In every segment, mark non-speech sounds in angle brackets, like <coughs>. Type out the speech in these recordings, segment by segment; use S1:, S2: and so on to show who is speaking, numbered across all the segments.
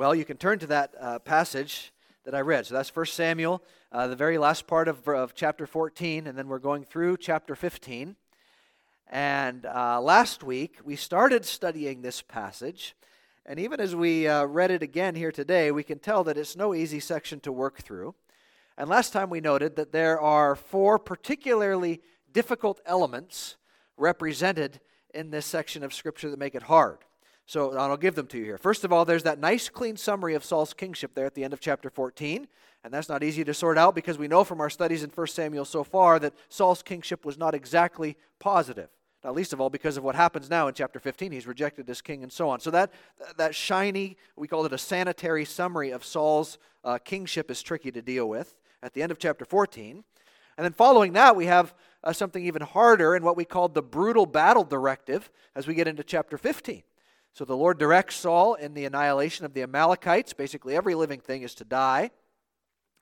S1: Well, you can turn to that uh, passage that I read. So that's 1 Samuel, uh, the very last part of, of chapter 14, and then we're going through chapter 15. And uh, last week, we started studying this passage. And even as we uh, read it again here today, we can tell that it's no easy section to work through. And last time we noted that there are four particularly difficult elements represented in this section of Scripture that make it hard. So I'll give them to you here. First of all, there's that nice, clean summary of Saul's kingship there at the end of chapter 14. And that's not easy to sort out because we know from our studies in 1 Samuel so far that Saul's kingship was not exactly positive. Not least of all because of what happens now in chapter 15. He's rejected as king and so on. So that, that shiny, we call it a sanitary summary of Saul's uh, kingship is tricky to deal with at the end of chapter 14. And then following that, we have uh, something even harder in what we call the brutal battle directive as we get into chapter 15. So the Lord directs Saul in the annihilation of the Amalekites. Basically, every living thing is to die.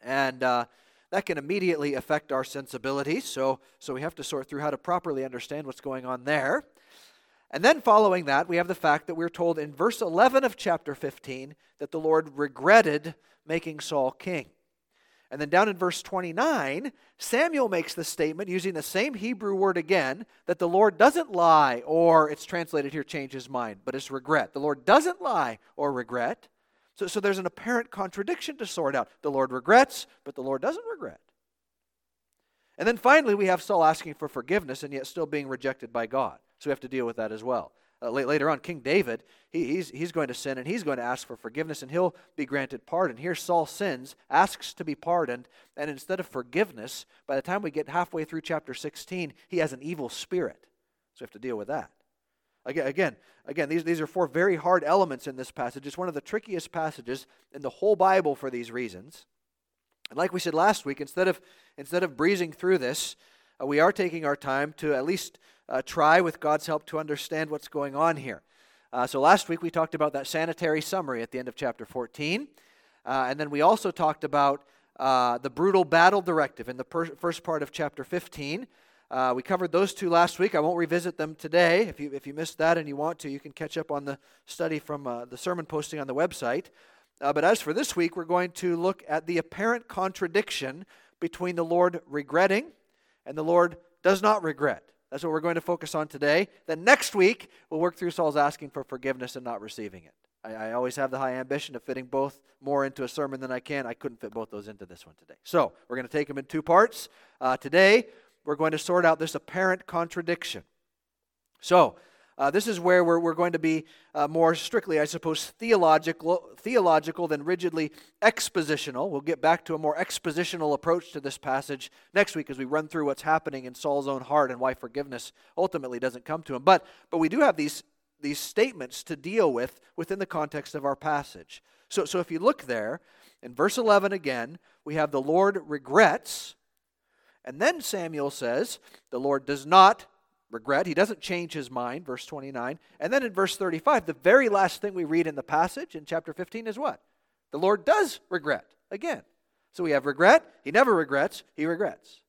S1: And uh, that can immediately affect our sensibilities. So, so we have to sort through how to properly understand what's going on there. And then following that, we have the fact that we're told in verse 11 of chapter 15 that the Lord regretted making Saul king. And then down in verse 29, Samuel makes the statement using the same Hebrew word again that the Lord doesn't lie, or it's translated here, change his mind, but it's regret. The Lord doesn't lie or regret. So, so there's an apparent contradiction to sort out. The Lord regrets, but the Lord doesn't regret. And then finally, we have Saul asking for forgiveness and yet still being rejected by God. So we have to deal with that as well uh, later on, King David, he, he's, he's going to sin and he's going to ask for forgiveness and he'll be granted pardon. Here, Saul sins, asks to be pardoned, and instead of forgiveness, by the time we get halfway through chapter 16, he has an evil spirit. So we have to deal with that. Again, again, again these, these are four very hard elements in this passage. It's one of the trickiest passages in the whole Bible for these reasons. And like we said last week, instead of, instead of breezing through this, uh, we are taking our time to at least uh, try, with God's help, to understand what's going on here. Uh, so last week we talked about that sanitary summary at the end of chapter 14. Uh, and then we also talked about uh, the brutal battle directive in the per- first part of chapter 15. Uh, we covered those two last week. I won't revisit them today. If you, if you missed that and you want to, you can catch up on the study from the sermon posting on the website. but as for this week, we're going to look at the apparent contradiction between the Lord regretting and the Lord does not regret. That's what we're going to focus on today. Then next week, we'll work through Saul's asking for forgiveness and not receiving it. I, I, always have the high ambition of fitting both more into a sermon than I can. I couldn't fit both those into this one today. So we're going to take them in two parts. Uh, today, we're going to sort out this apparent contradiction. So, uh, this is where we're, we're going to be uh, more strictly, I suppose, theological, theological than rigidly expositional. We'll get back to a more expositional approach to this passage next week as we run through what's happening in Saul's own heart and why forgiveness ultimately doesn't come to him. But, but we do have these, these statements to deal with within the context of our passage. So, so if you look there, in verse 11 again, we have the Lord regrets. And then Samuel says, the Lord does not regret. He doesn't change his mind, verse 29. And then in verse 35, the very last thing we read in the passage in chapter 15 is what? The Lord does regret again. So we have regret. He never regrets, he regrets.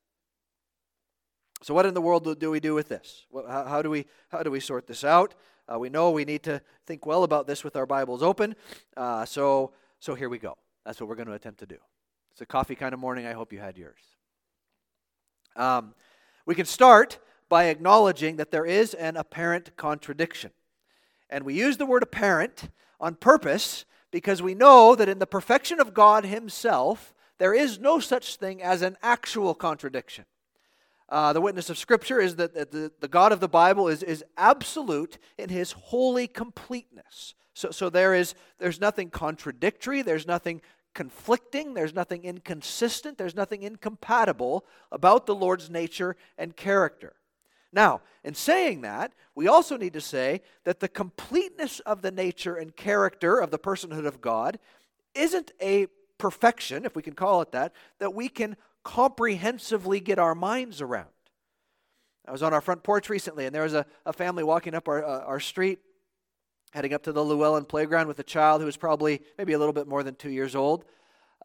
S1: So, what in the world do we do with this? How, do, we, how do we sort this out? Uh, we know we need to think well about this with our Bibles open. Uh, so, so, here we go. That's what we're going to attempt to do. It's a coffee kind of morning. I hope you had yours. Um, we can start by acknowledging that there is an apparent contradiction. And we use the word apparent on purpose because we know that in the perfection of God Himself, there is no such thing as an actual contradiction. Uh, the witness of Scripture is that the, the God of the Bible is, is absolute in His holy completeness. So, so there is there's nothing contradictory, there's nothing conflicting, there's nothing inconsistent, there's nothing incompatible about the Lord's nature and character. Now, in saying that, we also need to say that the completeness of the nature and character of the personhood of God isn't a perfection, if we can call it that, that we can comprehensively get our minds around. I was on our front porch recently, and there was a, a family walking up our, uh, our street, heading up to the Llewellyn playground with a child who was probably maybe a little bit more than two years old.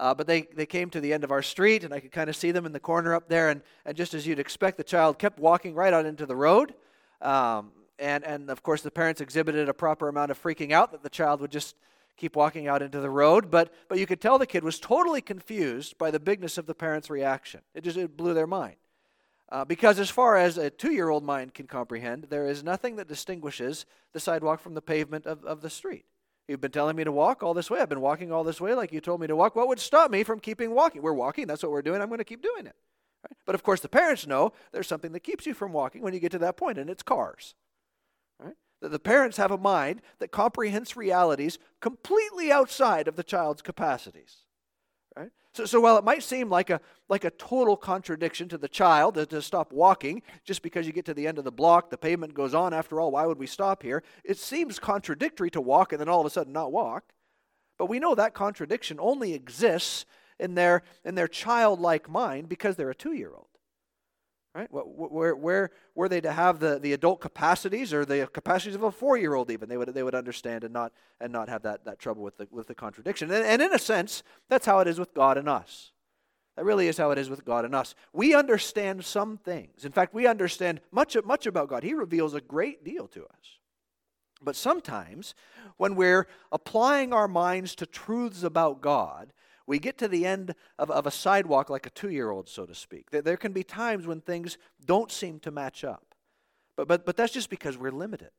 S1: Uh, but they, they came to the end of our street, and I could kind of see them in the corner up there. And, and just as you'd expect, the child kept walking right out into the road. Um, and, and of course, the parents exhibited a proper amount of freaking out that the child would just keep walking out into the road, but, but you could tell the kid was totally confused by the bigness of the parents' reaction. It just it blew their mind. Uh, because as far as a two year old mind can comprehend, there is nothing that distinguishes the sidewalk from the pavement of, of the street. You've been telling me to walk all this way. I've been walking all this way like you told me to walk. What would stop me from keeping walking? We're walking. That's what we're doing. I'm going to keep doing it. Right? But of course, the parents know there's something that keeps you from walking when you get to that point, and it's cars. Right? That the parents have a mind that comprehends realities completely outside of the child's capacities. So, so while it might seem like a, like a total contradiction to the child to, to stop walking just because you get to the end of the block, the pavement goes on, after all, why would we stop here? It seems contradictory to walk and then all of a sudden not walk. But we know that contradiction only exists in their, in their childlike mind because they're a two year old. Right? Where, where were they to have the, the adult capacities or the capacities of a four year old, even? They would, they would understand and not, and not have that, that trouble with the, with the contradiction. And, and in a sense, that's how it is with God and us. That really is how it is with God and us. We understand some things. In fact, we understand much, much about God. He reveals a great deal to us. But sometimes, when we're applying our minds to truths about God, we get to the end of, of a sidewalk like a two year old, so to speak. There, there can be times when things don't seem to match up. But, but, but that's just because we're limited.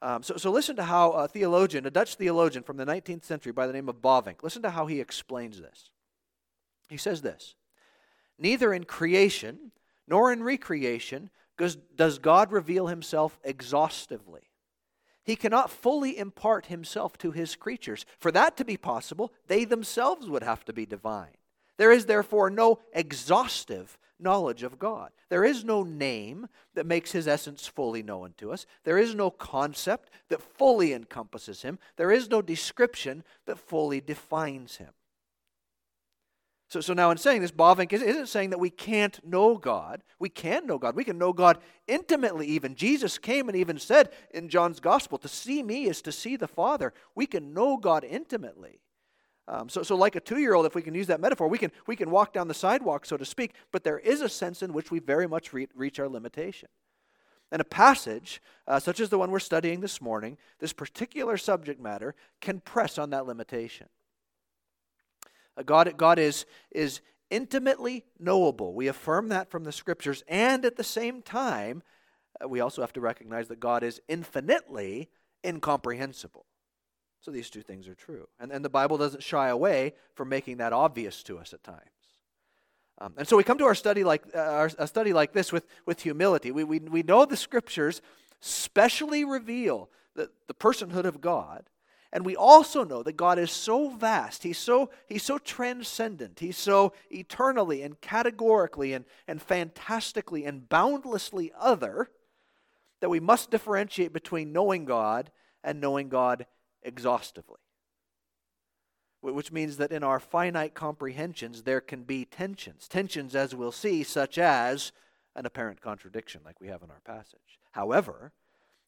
S1: Um, so, so listen to how a theologian, a Dutch theologian from the 19th century by the name of Bavinck, listen to how he explains this. He says this Neither in creation nor in recreation does, does God reveal himself exhaustively. He cannot fully impart himself to his creatures. For that to be possible, they themselves would have to be divine. There is therefore no exhaustive knowledge of God. There is no name that makes his essence fully known to us. There is no concept that fully encompasses him. There is no description that fully defines him. So, so now in saying this, Bavinck isn't saying that we can't know God. We can know God. We can know God intimately, even. Jesus came and even said in John's Gospel, to see me is to see the Father. We can know God intimately. Um, so, so, like a two year old, if we can use that metaphor, we can, we can walk down the sidewalk, so to speak, but there is a sense in which we very much re- reach our limitation. And a passage, uh, such as the one we're studying this morning, this particular subject matter, can press on that limitation. Uh, God, God is, is intimately knowable. We affirm that from the scriptures. And at the same time, uh, we also have to recognize that God is infinitely incomprehensible. So these two things are true. And, and the Bible doesn't shy away from making that obvious to us at times. Um, and so we come to our study like, uh, our, a study like this with, with humility. We, we, we know the scriptures specially reveal the, the personhood of God and we also know that God is so vast, He's so, he's so transcendent, He's so eternally and categorically and, and fantastically and boundlessly other that we must differentiate between knowing God and knowing God exhaustively. Which means that in our finite comprehensions, there can be tensions. Tensions, as we'll see, such as an apparent contradiction, like we have in our passage. However,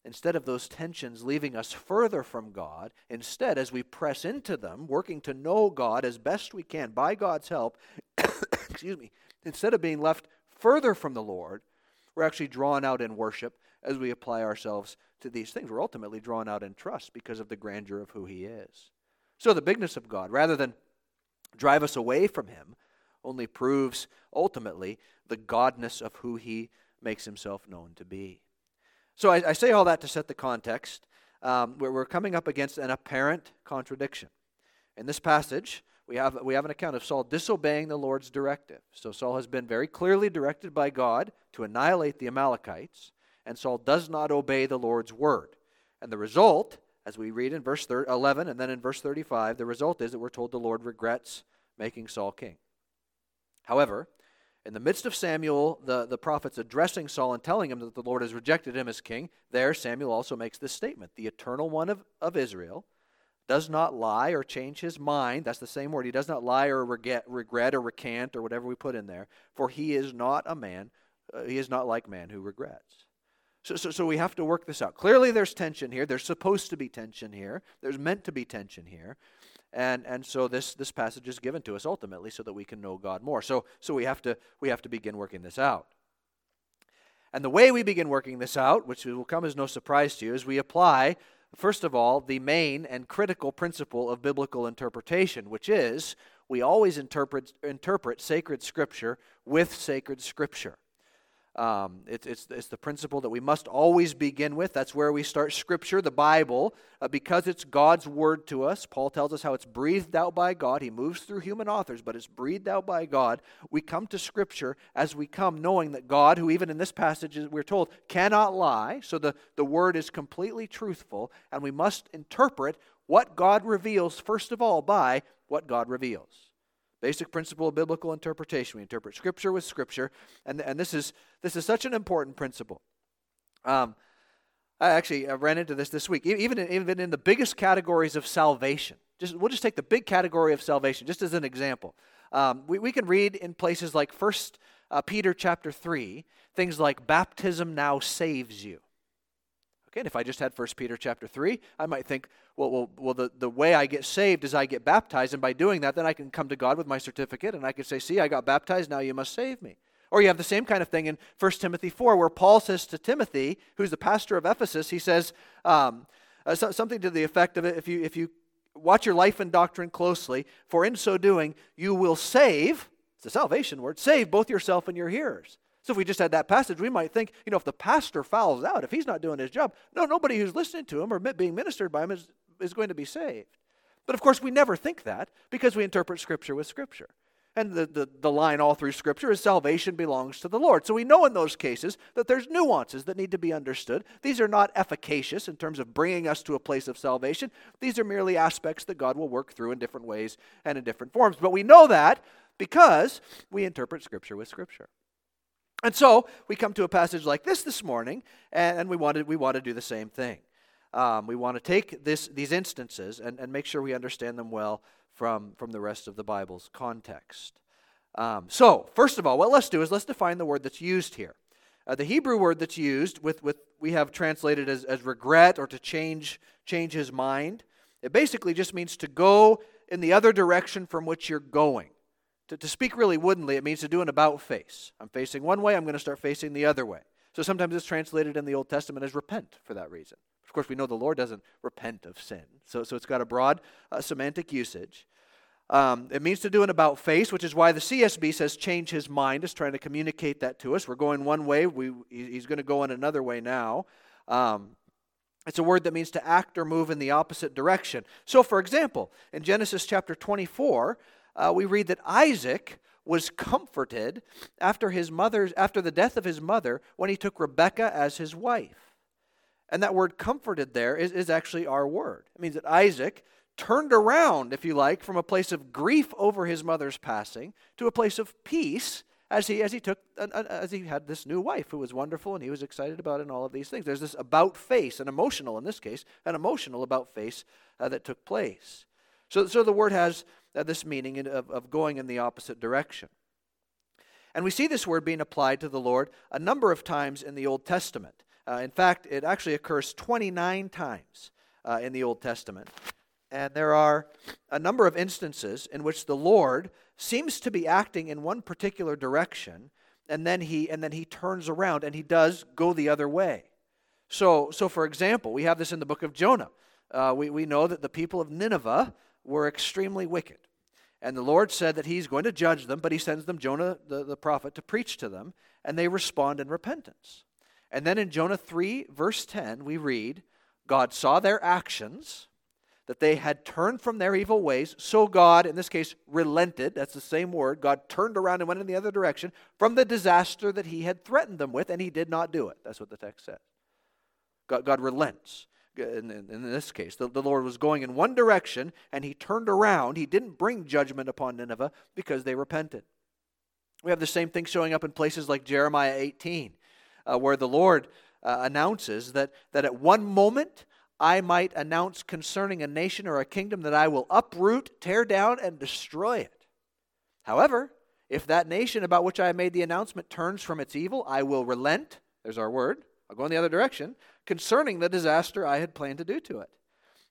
S1: Instead of those tensions leaving us further from God, instead, as we press into them, working to know God as best we can by God's help, <coughs> excuse me, instead of being left further from the Lord, we're actually drawn out in worship as we apply ourselves to these things. We're ultimately drawn out in trust because of the grandeur of who He is. So the bigness of God, rather than drive us away from Him, only proves ultimately the godness of who He makes Himself known to be. So I, I, say all that to set the context. Um, where we're coming up against an apparent contradiction. In this passage, we have, we have an account of Saul disobeying the Lord's directive. So Saul has been very clearly directed by God to annihilate the Amalekites, and Saul does not obey the Lord's word. And the result, as we read in verse 11 and then in verse 35, the result is that we're told the Lord regrets making Saul king. However, in the midst of Samuel, the, the prophets addressing Saul and telling him that the Lord has rejected him as king, there Samuel also makes this statement The eternal one of, of Israel does not lie or change his mind. That's the same word. He does not lie or regret, regret or recant or whatever we put in there, for he is not a man, uh, he is not like man who regrets. So, so, so we have to work this out. Clearly, there's tension here. There's supposed to be tension here. There's meant to be tension here. And, and so this, this passage is given to us ultimately so that we can know God more. So, so we, have to, we have to begin working this out. And the way we begin working this out, which will come as no surprise to you, is we apply first of all, the main and critical principle of biblical interpretation, which is we always interpret, interpret sacred scripture with sacred scripture. Um, it, it's, it's the principle that we must always begin with. That's where we start Scripture, the Bible, uh, because it's God's Word to us. Paul tells us how it's breathed out by God. He moves through human authors, but it's breathed out by God. We come to Scripture as we come, knowing that God, who even in this passage we're told cannot lie, so the, the Word is completely truthful, and we must interpret what God reveals, first of all, by what God reveals. Basic principle of biblical interpretation. We interpret Scripture with Scripture, and, and this, is, this is such an important principle. Um, I actually I ran into this this week, even in, even in the biggest categories of salvation. Just, we'll just take the big category of salvation, just as an example. Um, we, we can read in places like First uh, Peter chapter 3, things like baptism now saves you. Okay, and if I just had 1 Peter chapter 3, I might think, well, well, well the, the way I get saved is I get baptized, and by doing that, then I can come to God with my certificate, and I can say, see, I got baptized, now you must save me. Or you have the same kind of thing in 1 Timothy 4, where Paul says to Timothy, who's the pastor of Ephesus, he says um, uh, so, something to the effect of if you, if you watch your life and doctrine closely, for in so doing, you will save, it's a salvation word, save both yourself and your hearers. So if we just had that passage, we might think, you know, if the pastor fouls out, if he's not doing his job, no, nobody who's listening to him or being ministered by him is, is going to be saved. But of course, we never think that because we interpret Scripture with Scripture. And the, the, the line all through Scripture is salvation belongs to the Lord. So we know in those cases that there's nuances that need to be understood. These are not efficacious in terms of bringing us to a place of salvation. These are merely aspects that God will work through in different ways and in different forms. But we know that because we interpret Scripture with Scripture. And so we come to a passage like this this morning, and we want to, we want to do the same thing. Um, we want to take this, these instances and, and make sure we understand them well from, from the rest of the Bible's context. Um, so, first of all, what let's do is let's define the word that's used here. Uh, the Hebrew word that's used, with, with we have translated as, as regret or to change, change his mind, it basically just means to go in the other direction from which you're going. To, to speak really woodenly, it means to do an about face. I'm facing one way, I'm going to start facing the other way. So sometimes it's translated in the Old Testament as repent for that reason. Of course, we know the Lord doesn't repent of sin. So, so it's got a broad uh, semantic usage. Um, it means to do an about face, which is why the CSB says change his mind. Is trying to communicate that to us. We're going one way, we, he's going to go in another way now. Um, it's a word that means to act or move in the opposite direction. So, for example, in Genesis chapter 24, uh, we read that Isaac was comforted after his mother's after the death of his mother when he took Rebekah as his wife. And that word comforted there is, is actually our word. It means that Isaac turned around, if you like, from a place of grief over his mother's passing to a place of peace as he as he took as he had this new wife who was wonderful and he was excited about and all of these things. There's this about face, an emotional in this case, an emotional about face uh, that took place. So, so the word has uh, this meaning of, of going in the opposite direction. And we see this word being applied to the Lord a number of times in the Old Testament. Uh, in fact, it actually occurs 29 times uh, in the Old Testament. And there are a number of instances in which the Lord seems to be acting in one particular direction, and then he, and then he turns around and he does go the other way. So, so for example, we have this in the book of Jonah. Uh, we, we know that the people of Nineveh were extremely wicked. And the Lord said that He's going to judge them, but He sends them Jonah the, the prophet to preach to them, and they respond in repentance. And then in Jonah 3, verse 10, we read God saw their actions, that they had turned from their evil ways. So God, in this case, relented. That's the same word. God turned around and went in the other direction from the disaster that He had threatened them with, and He did not do it. That's what the text says. God, God relents in, in this case, the, the Lord was going in one direction and he turned around. He didn't bring judgment upon Nineveh because they repented. We have the same thing showing up in places like Jeremiah 18, uh, where the Lord uh, announces that, that at one moment I might announce concerning a nation or a kingdom that I will uproot, tear down, and destroy it. However, if that nation about which I made the announcement turns from its evil, I will relent. There's our word. I'll go in the other direction concerning the disaster I had planned to do to it.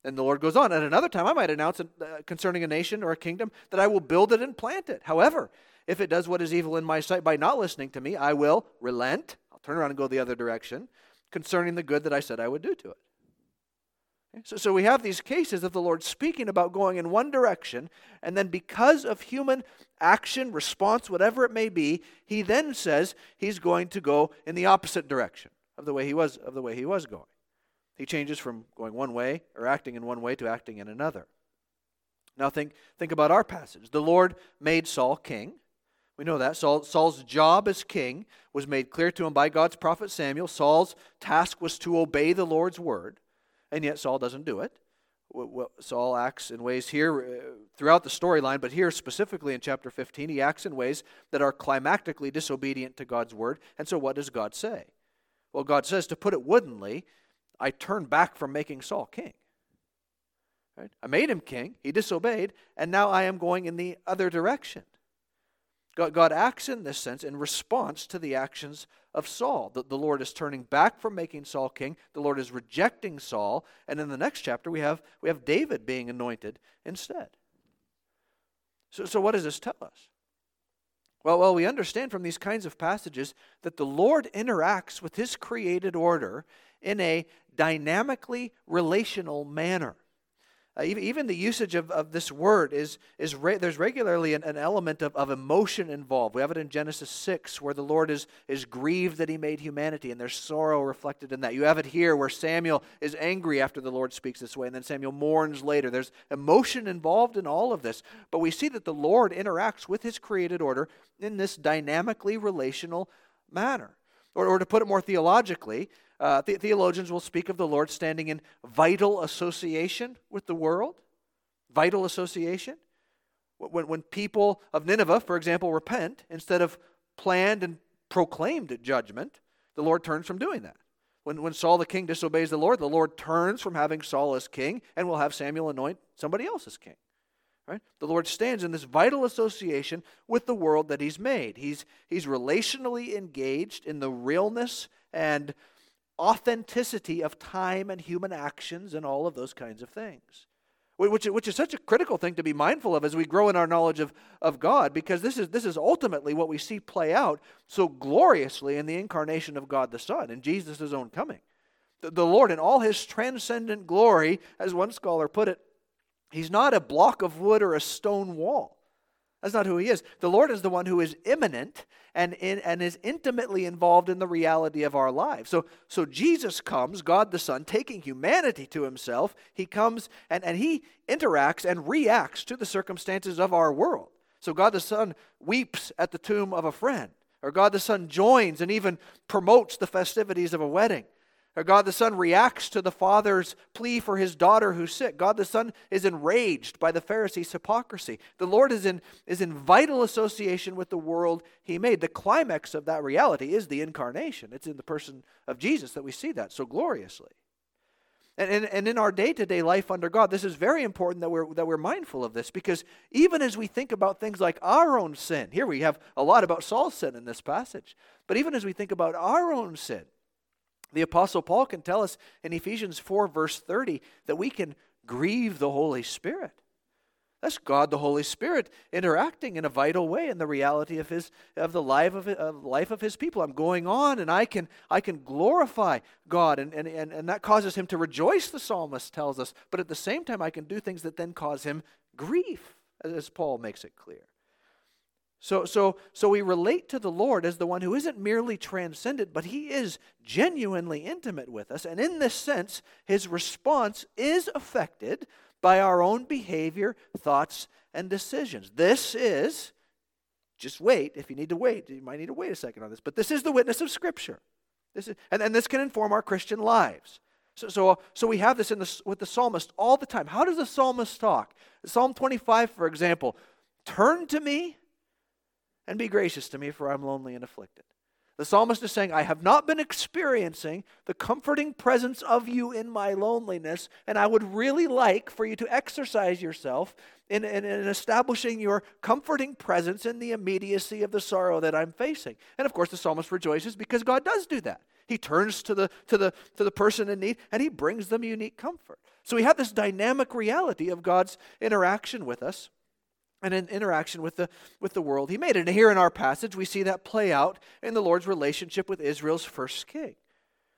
S1: And the Lord goes on. At another time, I might announce uh, concerning a nation or a kingdom that I will build it and plant it. However, if it does what is evil in my sight by not listening to me, I will relent. I'll turn around and go the other direction concerning the good that I said I would do to it. So, so we have these cases of the Lord speaking about going in one direction, and then because of human action, response, whatever it may be, he then says he's going to go in the opposite direction of the way he was of the way he was going. He changes from going one way or acting in one way to acting in another. Now think think about our passage. The Lord made Saul king. We know that. Saul, Saul's job as king was made clear to him by God's prophet Samuel. Saul's task was to obey the Lord's word and yet Saul doesn't do it. Saul acts in ways here uh, throughout the storyline, but here specifically in chapter 15, he acts in ways that are climactically disobedient to God's word. And so, what does God say? Well, God says, to put it woodenly, I turn back from making Saul king. Right? I made him king, he disobeyed, and now I am going in the other direction. God, God acts in this sense in response to the actions of Saul. The, the Lord is turning back from making Saul king. The Lord is rejecting Saul. And in the next chapter, we have, we have David being anointed instead. So, so what does this tell us? Well, well, we understand from these kinds of passages that the Lord interacts with his created order in a dynamically relational manner. Uh, even, even the usage of, of this word is, is re- there's regularly an, an element of, of emotion involved. We have it in Genesis 6 where the Lord is, is grieved that he made humanity and there's sorrow reflected in that. You have it here where Samuel is angry after the Lord speaks this way and then Samuel mourns later. There's emotion involved in all of this. But we see that the Lord interacts with his created order in this dynamically relational manner. Or, or to put it more theologically, uh, the- theologians will speak of the Lord standing in vital association with the world. Vital association. When, when people of Nineveh, for example, repent, instead of planned and proclaimed judgment, the Lord turns from doing that. When, when Saul the king disobeys the Lord, the Lord turns from having Saul as king and will have Samuel anoint somebody else as king. Right? The Lord stands in this vital association with the world that He's made. He's, he's relationally engaged in the realness and authenticity of time and human actions and all of those kinds of things. Which, which is such a critical thing to be mindful of as we grow in our knowledge of, of God, because this is, this is ultimately what we see play out so gloriously in the incarnation of God the Son, in Jesus' own coming. The, the Lord, in all his transcendent glory, as one scholar put it, he's not a block of wood or a stone wall. That's not who he is. The Lord is the one who is immanent and, in, and is intimately involved in the reality of our lives. So, so Jesus comes, God the Son, taking humanity to himself. He comes and, and he interacts and reacts to the circumstances of our world. So God the Son weeps at the tomb of a friend, or God the Son joins and even promotes the festivities of a wedding. God the Son reacts to the Father's plea for his daughter who's sick. God the Son is enraged by the Pharisees' hypocrisy. The Lord is in, is in vital association with the world he made. The climax of that reality is the incarnation. It's in the person of Jesus that we see that so gloriously. And, and, and in our day to day life under God, this is very important that we're, that we're mindful of this because even as we think about things like our own sin, here we have a lot about Saul's sin in this passage, but even as we think about our own sin, the Apostle Paul can tell us in Ephesians 4, verse 30, that we can grieve the Holy Spirit. That's God the Holy Spirit interacting in a vital way in the reality of his of the life of, of life of his people. I'm going on and I can I can glorify God and, and, and, and that causes him to rejoice, the psalmist tells us. But at the same time I can do things that then cause him grief, as Paul makes it clear. So, so, so we relate to the Lord as the one who isn't merely transcendent, but he is genuinely intimate with us. And in this sense, his response is affected by our own behavior, thoughts, and decisions. This is, just wait, if you need to wait, you might need to wait a second on this, but this is the witness of Scripture. This is, and, and this can inform our Christian lives. So, so, so we have this in the, with the psalmist all the time. How does the psalmist talk? Psalm 25, for example, turn to me and be gracious to me, for I'm lonely and afflicted. The psalmist is saying, I have not been experiencing the comforting presence of you in my loneliness, and I would really like for you to exercise yourself in, in, in, establishing your comforting presence in the immediacy of the sorrow that I'm facing. And of course, the psalmist rejoices because God does do that. He turns to the, to the, to the person in need and he brings them unique comfort. So we have this dynamic reality of God's interaction with us and an interaction with the, with the world he made. And here in our passage, we see that play out in the Lord's relationship with Israel's first king.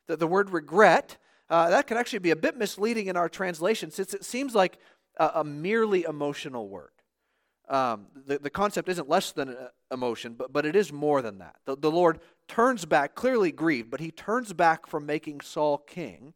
S1: The, the word regret uh, that can actually be a bit misleading in our translation since it seems like a, a merely emotional word. Um, the, the concept isn't less than uh, emotion, but, but it is more than that. The, the Lord turns back, clearly grieved, but he turns back from making Saul king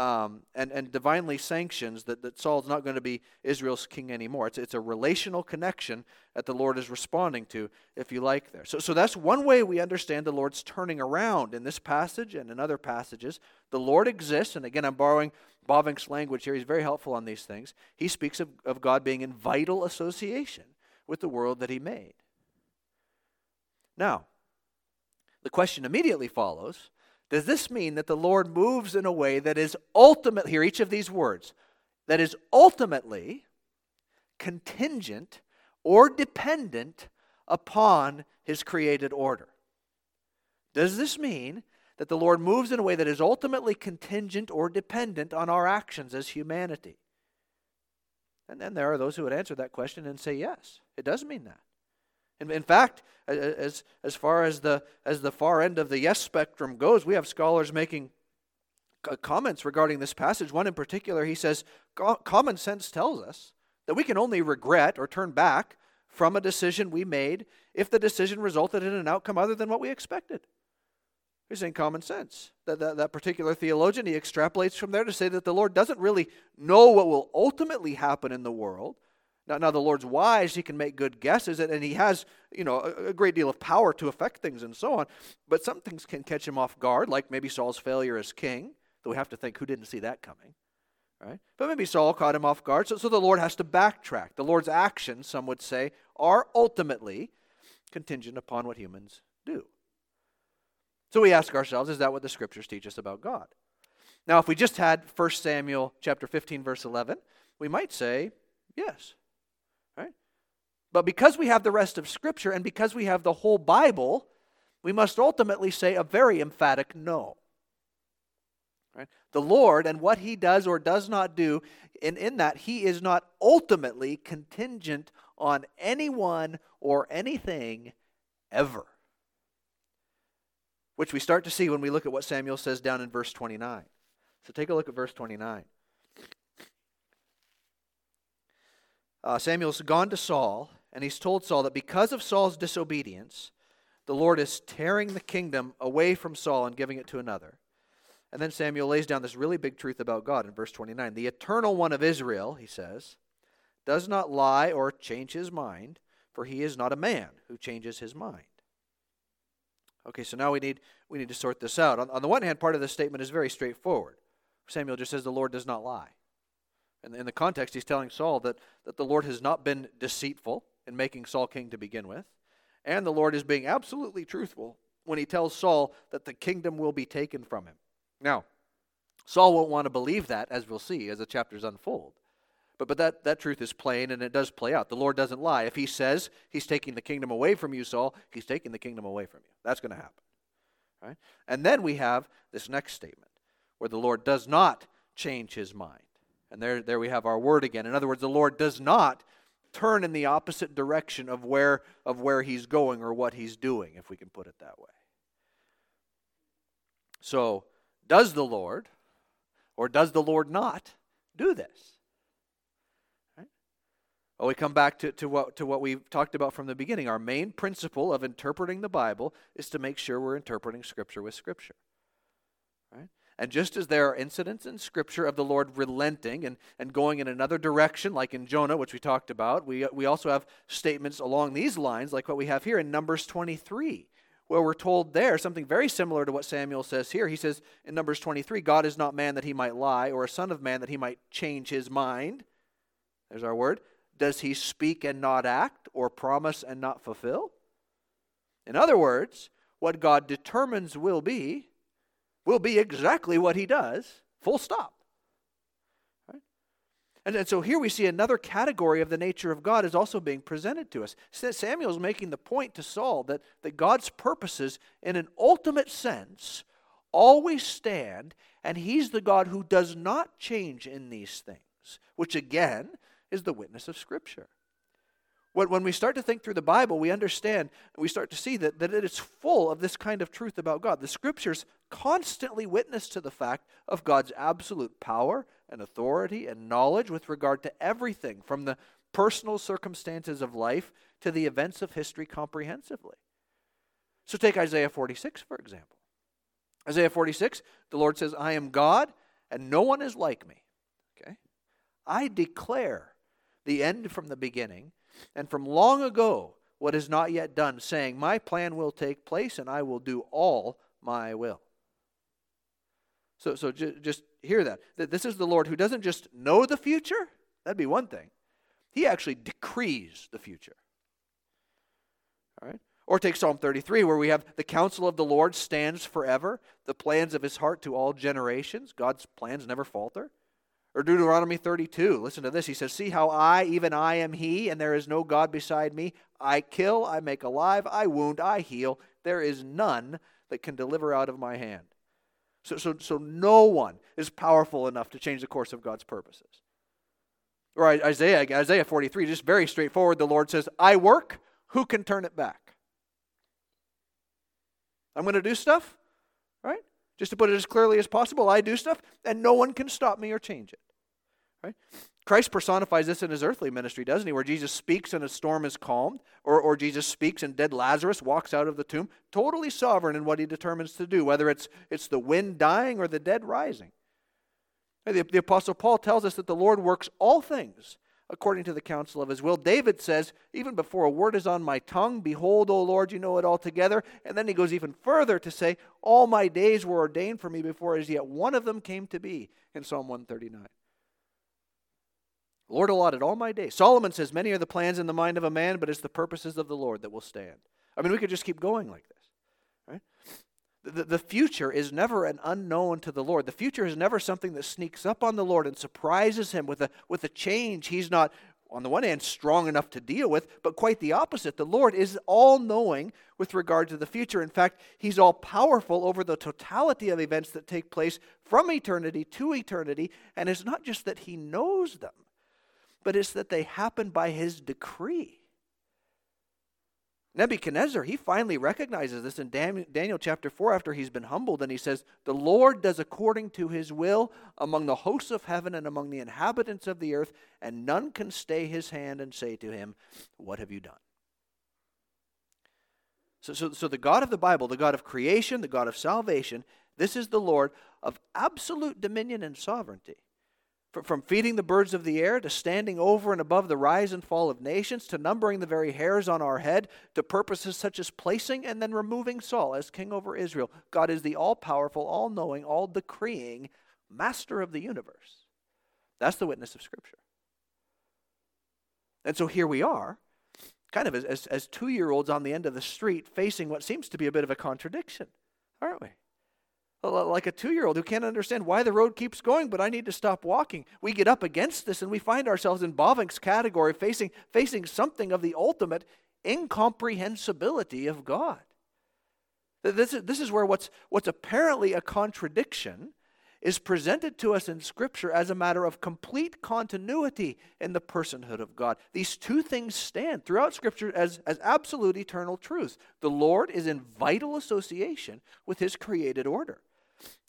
S1: um, and, and divinely sanctions that, that Saul's not going to be Israel's king anymore. It's, it's a relational connection that the Lord is responding to, if you like, there. So, so that's one way we understand the Lord's turning around in this passage and in other passages. The Lord exists, and again, I'm borrowing Bavinck's language here. He's very helpful on these things. He speaks of, of God being in vital association with the world that he made. Now, the question immediately follows Does this mean that the Lord moves in a way that is ultimately, here, each of these words, that is ultimately contingent or dependent upon his created order? Does this mean that the Lord moves in a way that is ultimately contingent or dependent on our actions as humanity? And then there are those who would answer that question and say, yes, it does mean that. In, in fact, as, as far as the, as the far end of the yes spectrum goes, we have scholars making comments regarding this passage. One in particular, he says, common sense tells us that we can only regret or turn back from a decision we made if the decision resulted in an outcome other than what we expected. He's saying common sense. That, that, that particular theologian, he extrapolates from there to say that the Lord doesn't really know what will ultimately happen in the world. Now, now the Lord's wise, he can make good guesses, and, and he has, you know, a, a great deal of power to affect things and so on. But some things can catch him off guard, like maybe Saul's failure as king, though we have to think who didn't see that coming. Right? But maybe Saul caught him off guard, so, so the Lord has to backtrack. The Lord's actions, some would say, are ultimately contingent upon what humans do. So we ask ourselves, is that what the scriptures teach us about God? Now, if we just had 1 Samuel chapter 15 verse 11, we might say yes. But because we have the rest of scripture and because we have the whole Bible, we must ultimately say a very emphatic no. Right? The Lord and what he does or does not do, and in that he is not ultimately contingent on anyone or anything ever which we start to see when we look at what Samuel says down in verse 29. So take a look at verse 29. Uh, Samuel's gone to Saul, and he's told Saul that because of Saul's disobedience, the Lord is tearing the kingdom away from Saul and giving it to another. And then Samuel lays down this really big truth about God in verse 29. The eternal one of Israel, he says, does not lie or change his mind, for he is not a man who changes his mind. Okay, so now we need we need to sort this out. On, on the one hand, part of this statement is very straightforward. Samuel just says the Lord does not lie. And in the context, he's telling Saul that, that the Lord has not been deceitful in making Saul king to begin with. And the Lord is being absolutely truthful when he tells Saul that the kingdom will be taken from him. Now, Saul won't want to believe that, as we'll see as the chapters unfold. But, but that, that truth is plain and it does play out. The Lord doesn't lie. If he says he's taking the kingdom away from you, Saul, he's taking the kingdom away from you. That's going to happen. Right? And then we have this next statement where the Lord does not change his mind. And there, there we have our word again. In other words, the Lord does not turn in the opposite direction of where, of where he's going or what he's doing, if we can put it that way. So, does the Lord or does the Lord not do this? Well, we come back to, to, what, to what we talked about from the beginning. Our main principle of interpreting the Bible is to make sure we're interpreting Scripture with Scripture. Right? And just as there are incidents in Scripture of the Lord relenting and, and going in another direction, like in Jonah, which we talked about, we, we also have statements along these lines, like what we have here in Numbers 23, where we're told there something very similar to what Samuel says here. He says in Numbers 23, God is not man that he might lie, or a son of man that he might change his mind. There's our word. Does he speak and not act, or promise and not fulfill? In other words, what God determines will be, will be exactly what he does, full stop. And, and so here we see another category of the nature of God is also being presented to us. Samuel is making the point to Saul that, that God's purposes, in an ultimate sense, always stand, and he's the God who does not change in these things, which again is the witness of Scripture. When, we start to think through the Bible, we understand we start to see that, that it is full of this kind of truth about God. The scriptures constantly witness to the fact of God's absolute power and authority and knowledge with regard to everything from the personal circumstances of life to the events of history comprehensively. So take Isaiah 46, for example. Isaiah 46, the Lord says, I am God, and no one is like me. Okay? I declare the end from the beginning, and from long ago what is not yet done, saying, My plan will take place, and I will do all my will. So, so just hear that. That this is the Lord who doesn't just know the future, that'd be one thing. He actually decrees the future. All right? Or take Psalm 33, where we have the counsel of the Lord stands forever, the plans of his heart to all generations. God's plans never falter. Or Deuteronomy 32, listen to this. He says, See how I, even I, am He, and there is no God beside me. I kill, I make alive, I wound, I heal. There is none that can deliver out of my hand. So, so, so no one is powerful enough to change the course of God's purposes. Or Isaiah, Isaiah 43, just very straightforward. The Lord says, I work, who can turn it back? I'm going to do stuff? Just to put it as clearly as possible, I do stuff, and no one can stop me or change it. Right? Christ personifies this in his earthly ministry, doesn't he? Where Jesus speaks and a storm is calmed, or, or Jesus speaks and dead Lazarus walks out of the tomb, totally sovereign in what he determines to do, whether it's, it's the wind dying or the dead rising. The, the Apostle Paul tells us that the Lord works all things according to the counsel of his will. David says, even before a word is on my tongue, behold, O Lord, you know it altogether. And then he goes even further to say, All my days were ordained for me before as yet one of them came to be in Psalm 139. Lord allotted all my days. Solomon says, Many are the plans in the mind of a man, but it's the purposes of the Lord that will stand. I mean, we could just keep going like this. Right? The, the future is never an unknown to the Lord. The future is never something that sneaks up on the Lord and surprises him with a, with a change he's not, on the one hand, strong enough to deal with, but quite the opposite. The Lord is all knowing with regard to the future. In fact, he's all powerful over the totality of events that take place from eternity to eternity. And it's not just that he knows them, but it's that they happen by his decree. Nebuchadnezzar, he finally recognizes this in Daniel chapter 4 after he's been humbled, and he says, The Lord does according to his will among the hosts of heaven and among the inhabitants of the earth, and none can stay his hand and say to him, What have you done? So, so, so the God of the Bible, the God of creation, the God of salvation, this is the Lord of absolute dominion and sovereignty. From feeding the birds of the air to standing over and above the rise and fall of nations to numbering the very hairs on our head to purposes such as placing and then removing Saul as king over Israel. God is the all powerful, all knowing, all decreeing master of the universe. That's the witness of Scripture. And so here we are, kind of as, as, as two year olds on the end of the street facing what seems to be a bit of a contradiction, aren't we? Like a two year old who can't understand why the road keeps going, but I need to stop walking. We get up against this and we find ourselves in Bavinck's category, facing, facing something of the ultimate incomprehensibility of God. This is, this is where what's, what's apparently a contradiction is presented to us in Scripture as a matter of complete continuity in the personhood of God. These two things stand throughout Scripture as, as absolute eternal truths. The Lord is in vital association with His created order.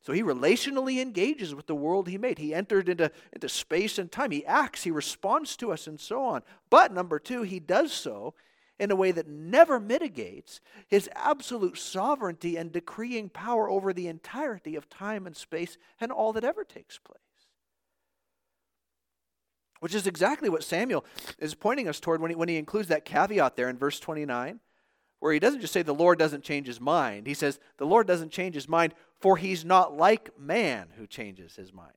S1: So he relationally engages with the world he made. He entered into, into space and time. He acts, he responds to us, and so on. But number two, he does so in a way that never mitigates his absolute sovereignty and decreeing power over the entirety of time and space and all that ever takes place. Which is exactly what Samuel is pointing us toward when he, when he includes that caveat there in verse 29 where he doesn't just say the Lord doesn't change his mind. He says the Lord doesn't change his mind, for he's not like man who changes his mind.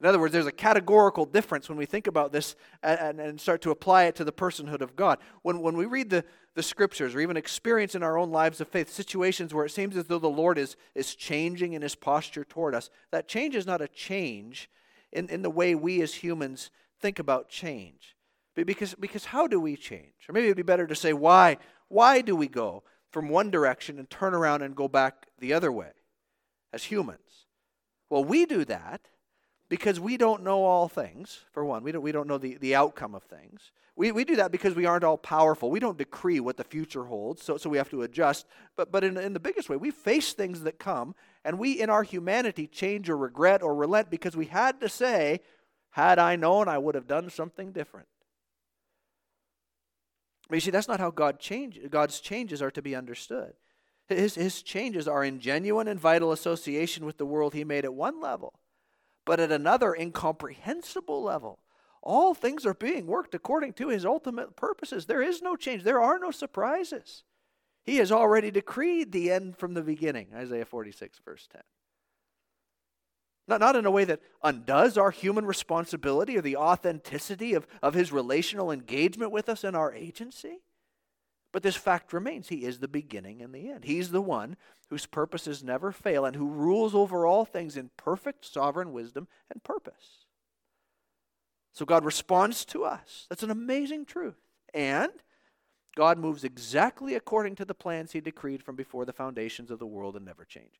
S1: In other words, there's a categorical difference when we think about this and, and, start to apply it to the personhood of God. When, when we read the, the scriptures or even experience in our own lives of faith situations where it seems as though the Lord is, is changing in his posture toward us, that change is not a change in, in the way we as humans think about change. Because, because how do we change? Or maybe it would be better to say, why, why do we go from one direction and turn around and go back the other way as humans? Well, we do that because we don't know all things, for one. We don't, we don't know the, the outcome of things. We, we do that because we aren't all powerful. We don't decree what the future holds, so, so we have to adjust. But, but in, in the biggest way, we face things that come, and we, in our humanity, change or regret or relent because we had to say, had I known, I would have done something different. But you see, that's not how God change, God's changes are to be understood. His, his changes are in genuine and vital association with the world He made at one level but at another incomprehensible level. All things are being worked according to his ultimate purposes. There is no change, there are no surprises. He has already decreed the end from the beginning. Isaiah 46, verse 10. Not, not in a way that undoes our human responsibility or the authenticity of, of his relational engagement with us and our agency. But this fact remains He is the beginning and the end. He's the one whose purposes never fail and who rules over all things in perfect sovereign wisdom and purpose. So God responds to us. That's an amazing truth. And God moves exactly according to the plans He decreed from before the foundations of the world and never changes.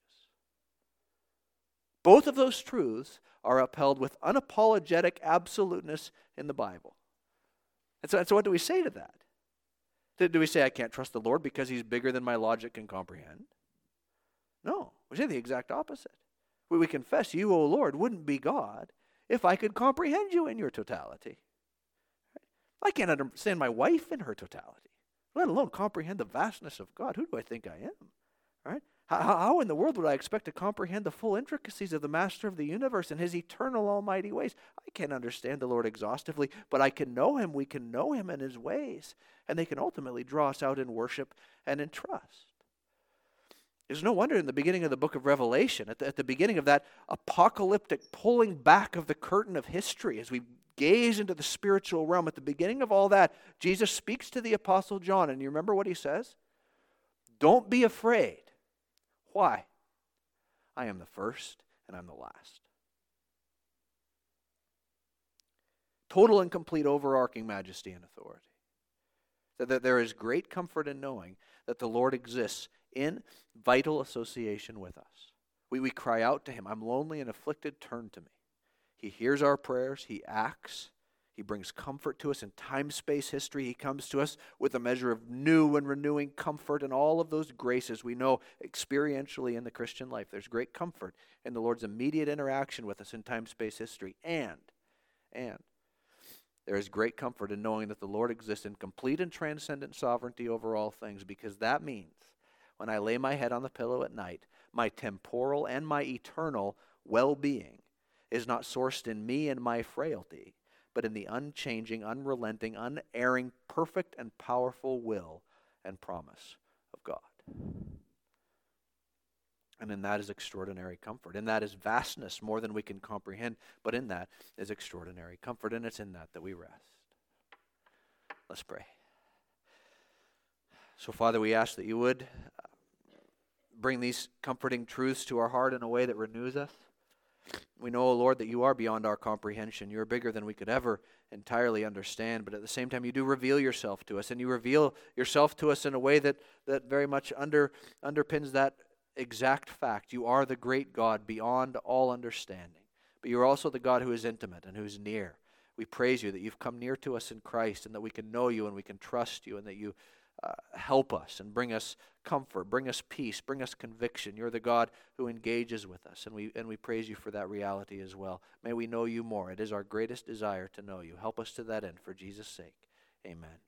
S1: Both of those truths are upheld with unapologetic absoluteness in the Bible. And so, and so what do we say to that? Do we say, I can't trust the Lord because he's bigger than my logic can comprehend? No, we say the exact opposite. We, we confess, You, O Lord, wouldn't be God if I could comprehend you in your totality. I can't understand my wife in her totality, let alone comprehend the vastness of God. Who do I think I am? Right? How, how in the world would I expect to comprehend the full intricacies of the Master of the universe and his eternal almighty ways? I can't understand the Lord exhaustively, but I can know him. We can know him and his ways, and they can ultimately draw us out in worship and in trust. There's no wonder in the beginning of the book of Revelation, at the, at the beginning of that apocalyptic pulling back of the curtain of history, as we gaze into the spiritual realm, at the beginning of all that, Jesus speaks to the Apostle John, and you remember what he says? Don't be afraid. Why? I am the first and I'm the last. Total and complete overarching majesty and authority. That there is great comfort in knowing that the Lord exists in vital association with us. We, we cry out to Him, I'm lonely and afflicted, turn to me. He hears our prayers, He acts, he brings comfort to us in time space history. He comes to us with a measure of new and renewing comfort and all of those graces we know experientially in the Christian life. There's great comfort in the Lord's immediate interaction with us in time space history. And, and, there is great comfort in knowing that the Lord exists in complete and transcendent sovereignty over all things because that means when I lay my head on the pillow at night, my temporal and my eternal well being is not sourced in me and my frailty but in the unchanging, unrelenting, unerring, perfect, and powerful will and promise of God. And in that is extraordinary comfort. In that is vastness more than we can comprehend, but in that is extraordinary comfort, and it's in that that we rest. Let's pray. So, Father, we ask that you would uh, bring these comforting truths to our heart in a way that renews us. We know, O Lord, that you are beyond our comprehension. You're bigger than we could ever entirely understand, but at the same time, you do reveal yourself to us, and you reveal yourself to us in a way that, that very much under, underpins that exact fact. You are the great God beyond all understanding, but you're also the God who is intimate and who's near. We praise you that you've come near to us in Christ and that we can know you and we can trust you and that you uh, help us and bring us comfort, bring us peace, bring us conviction. You're the God who engages with us, and we, and we praise you for that reality as well. May we know you more. It is our greatest desire to know you. Help us to that end for Jesus' sake. Amen.